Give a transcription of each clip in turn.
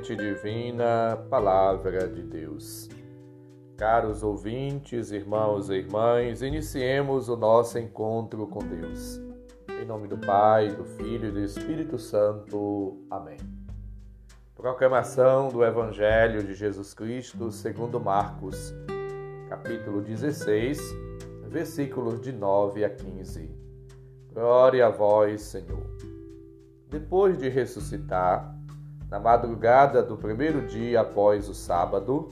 semente divina, Palavra de Deus. Caros ouvintes, irmãos e irmãs, iniciemos o nosso encontro com Deus. Em nome do Pai, do Filho e do Espírito Santo. Amém. Proclamação do Evangelho de Jesus Cristo segundo Marcos, capítulo 16, versículos de 9 a 15. Glória a vós, Senhor. Depois de ressuscitar, na madrugada do primeiro dia após o sábado,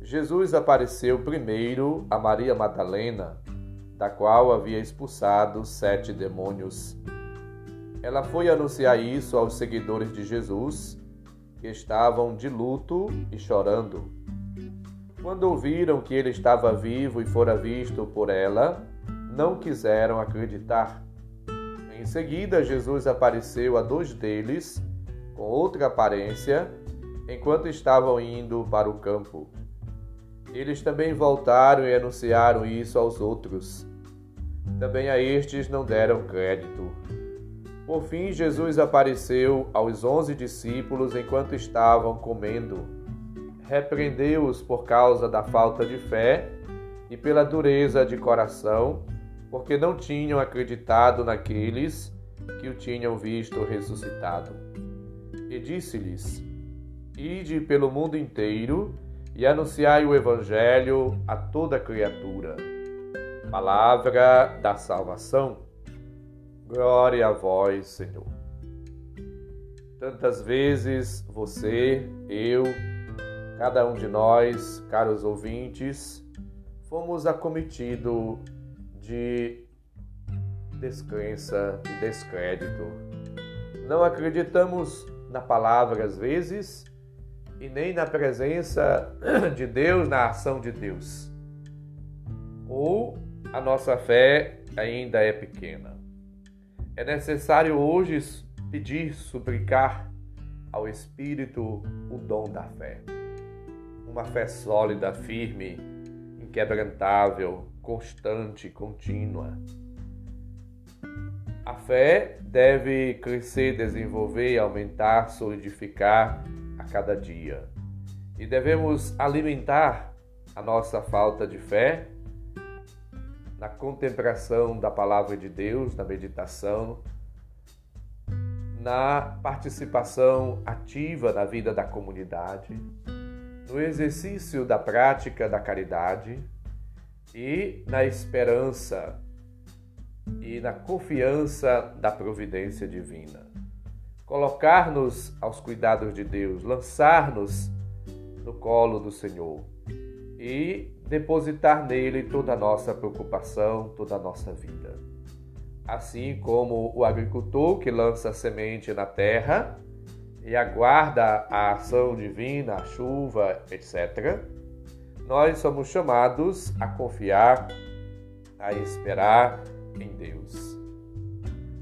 Jesus apareceu primeiro a Maria Madalena, da qual havia expulsado sete demônios. Ela foi anunciar isso aos seguidores de Jesus, que estavam de luto e chorando. Quando ouviram que ele estava vivo e fora visto por ela, não quiseram acreditar. Em seguida, Jesus apareceu a dois deles com outra aparência, enquanto estavam indo para o campo. Eles também voltaram e anunciaram isso aos outros. Também a estes não deram crédito. Por fim, Jesus apareceu aos onze discípulos enquanto estavam comendo. Repreendeu-os por causa da falta de fé e pela dureza de coração, porque não tinham acreditado naqueles que o tinham visto ressuscitado disse-lhes: Ide pelo mundo inteiro e anunciai o Evangelho a toda criatura. Palavra da salvação. Glória a vós, Senhor. Tantas vezes você, eu, cada um de nós, caros ouvintes, fomos acometidos de descrença, de descrédito. Não acreditamos na palavra às vezes e nem na presença de Deus, na ação de Deus. Ou a nossa fé ainda é pequena. É necessário hoje pedir, suplicar ao Espírito o dom da fé. Uma fé sólida, firme, inquebrantável, constante, contínua a fé deve crescer, desenvolver, aumentar, solidificar a cada dia. E devemos alimentar a nossa falta de fé na contemplação da palavra de Deus, na meditação, na participação ativa na vida da comunidade, no exercício da prática da caridade e na esperança e na confiança da providência divina. Colocar-nos aos cuidados de Deus, lançar-nos no colo do Senhor e depositar nele toda a nossa preocupação, toda a nossa vida. Assim como o agricultor que lança a semente na terra e aguarda a ação divina, a chuva, etc., nós somos chamados a confiar, a esperar em Deus.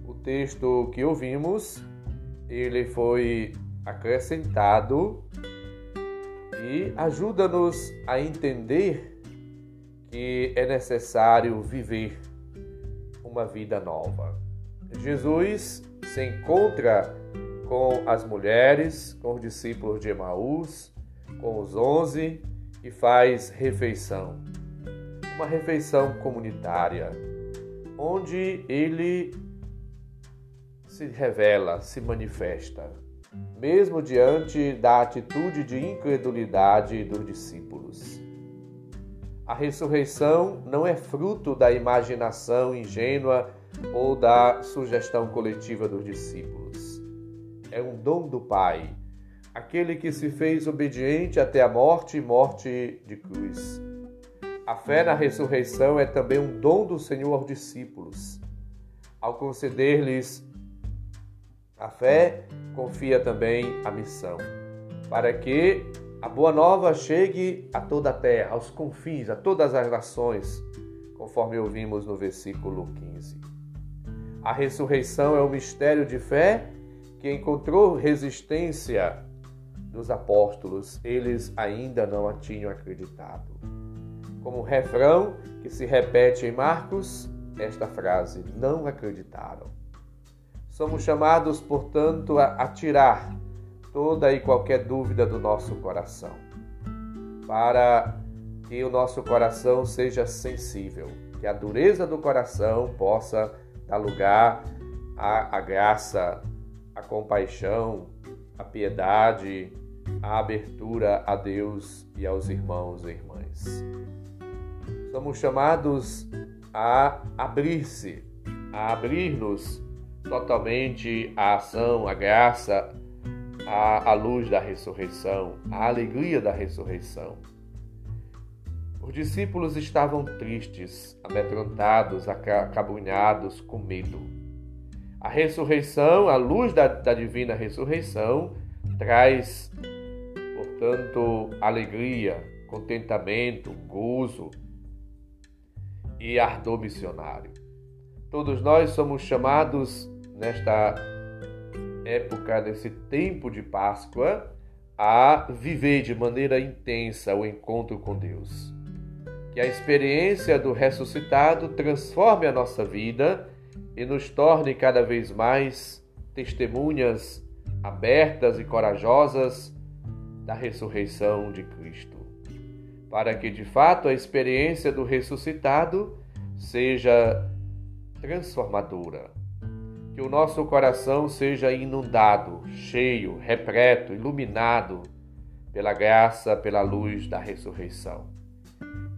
O texto que ouvimos, ele foi acrescentado e ajuda-nos a entender que é necessário viver uma vida nova. Jesus se encontra com as mulheres, com os discípulos de Emaús, com os onze e faz refeição. Uma refeição comunitária onde ele se revela, se manifesta, mesmo diante da atitude de incredulidade dos discípulos. A ressurreição não é fruto da imaginação ingênua ou da sugestão coletiva dos discípulos. É um dom do Pai, aquele que se fez obediente até a morte e morte de cruz a fé na ressurreição é também um dom do Senhor aos discípulos. Ao conceder-lhes a fé, confia também a missão, para que a boa nova chegue a toda a terra, aos confins, a todas as nações, conforme ouvimos no versículo 15. A ressurreição é um mistério de fé que encontrou resistência dos apóstolos, eles ainda não a tinham acreditado como refrão que se repete em Marcos, esta frase: não acreditaram. Somos chamados, portanto, a atirar toda e qualquer dúvida do nosso coração, para que o nosso coração seja sensível, que a dureza do coração possa dar lugar à, à graça, à compaixão, à piedade, à abertura a Deus e aos irmãos e irmãs. Somos chamados a abrir-se, a abrir-nos totalmente à ação, à graça, à, à luz da ressurreição, à alegria da ressurreição. Os discípulos estavam tristes, amedrontados, acabunhados, com medo. A ressurreição, a luz da, da divina ressurreição, traz, portanto, alegria, contentamento, gozo e ardor missionário. Todos nós somos chamados nesta época, nesse tempo de Páscoa, a viver de maneira intensa o encontro com Deus que a experiência do ressuscitado transforme a nossa vida e nos torne cada vez mais testemunhas abertas e corajosas da ressurreição de Cristo, para que de fato a experiência do ressuscitado seja transformadora, que o nosso coração seja inundado, cheio, repleto, iluminado pela graça, pela luz da ressurreição.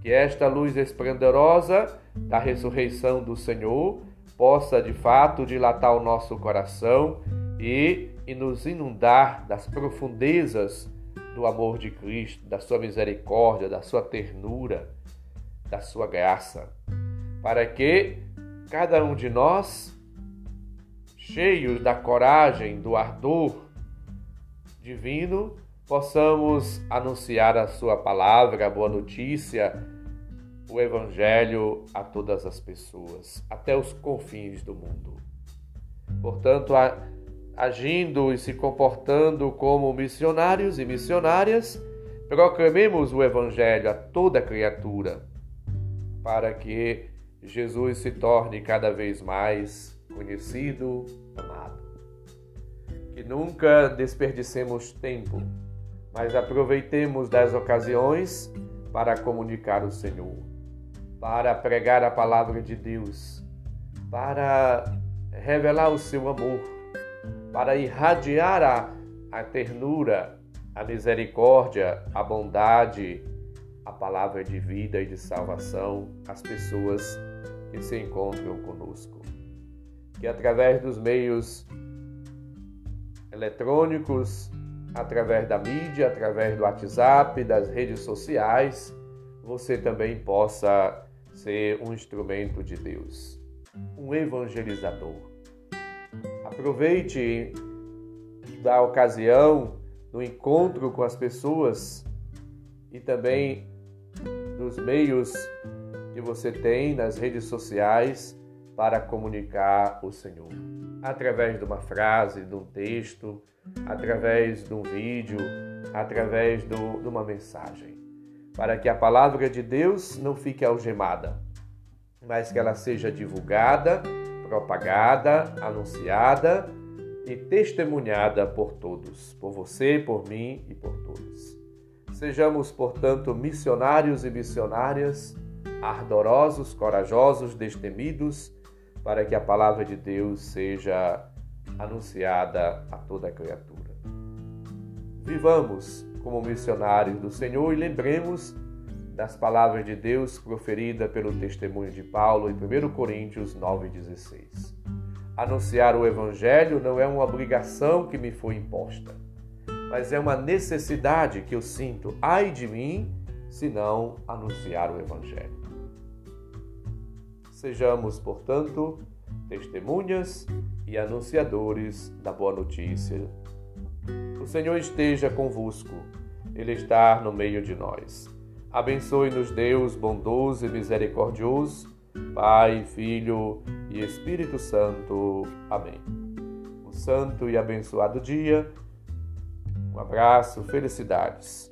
Que esta luz esplendorosa da ressurreição do Senhor possa de fato dilatar o nosso coração e, e nos inundar das profundezas do amor de Cristo, da sua misericórdia, da sua ternura, da sua graça, para que cada um de nós, cheios da coragem, do ardor divino, possamos anunciar a sua palavra, a boa notícia, o Evangelho a todas as pessoas, até os confins do mundo. Portanto, agindo e se comportando como missionários e missionárias, proclamemos o Evangelho a toda criatura, para que Jesus se torne cada vez mais conhecido, amado. Que nunca desperdicemos tempo, mas aproveitemos das ocasiões para comunicar o Senhor para pregar a palavra de Deus, para revelar o seu amor, para irradiar a, a ternura, a misericórdia, a bondade, a palavra de vida e de salvação às pessoas que se encontram conosco. Que através dos meios eletrônicos, através da mídia, através do WhatsApp, das redes sociais, você também possa ser um instrumento de Deus, um evangelizador. Aproveite da ocasião do encontro com as pessoas e também dos meios que você tem nas redes sociais para comunicar o Senhor. Através de uma frase, de um texto, através de um vídeo, através do, de uma mensagem para que a palavra de Deus não fique algemada, mas que ela seja divulgada, propagada, anunciada e testemunhada por todos, por você, por mim e por todos. Sejamos, portanto, missionários e missionárias, ardorosos, corajosos, destemidos, para que a palavra de Deus seja anunciada a toda criatura. Vivamos como missionários do Senhor e lembremos das palavras de Deus proferida pelo testemunho de Paulo em 1 Coríntios 9,16. Anunciar o Evangelho não é uma obrigação que me foi imposta, mas é uma necessidade que eu sinto, ai de mim, se não anunciar o Evangelho. Sejamos, portanto, testemunhas e anunciadores da boa notícia o Senhor esteja convosco, Ele está no meio de nós. Abençoe-nos, Deus bondoso e misericordioso, Pai, Filho e Espírito Santo. Amém. Um santo e abençoado dia. Um abraço, felicidades.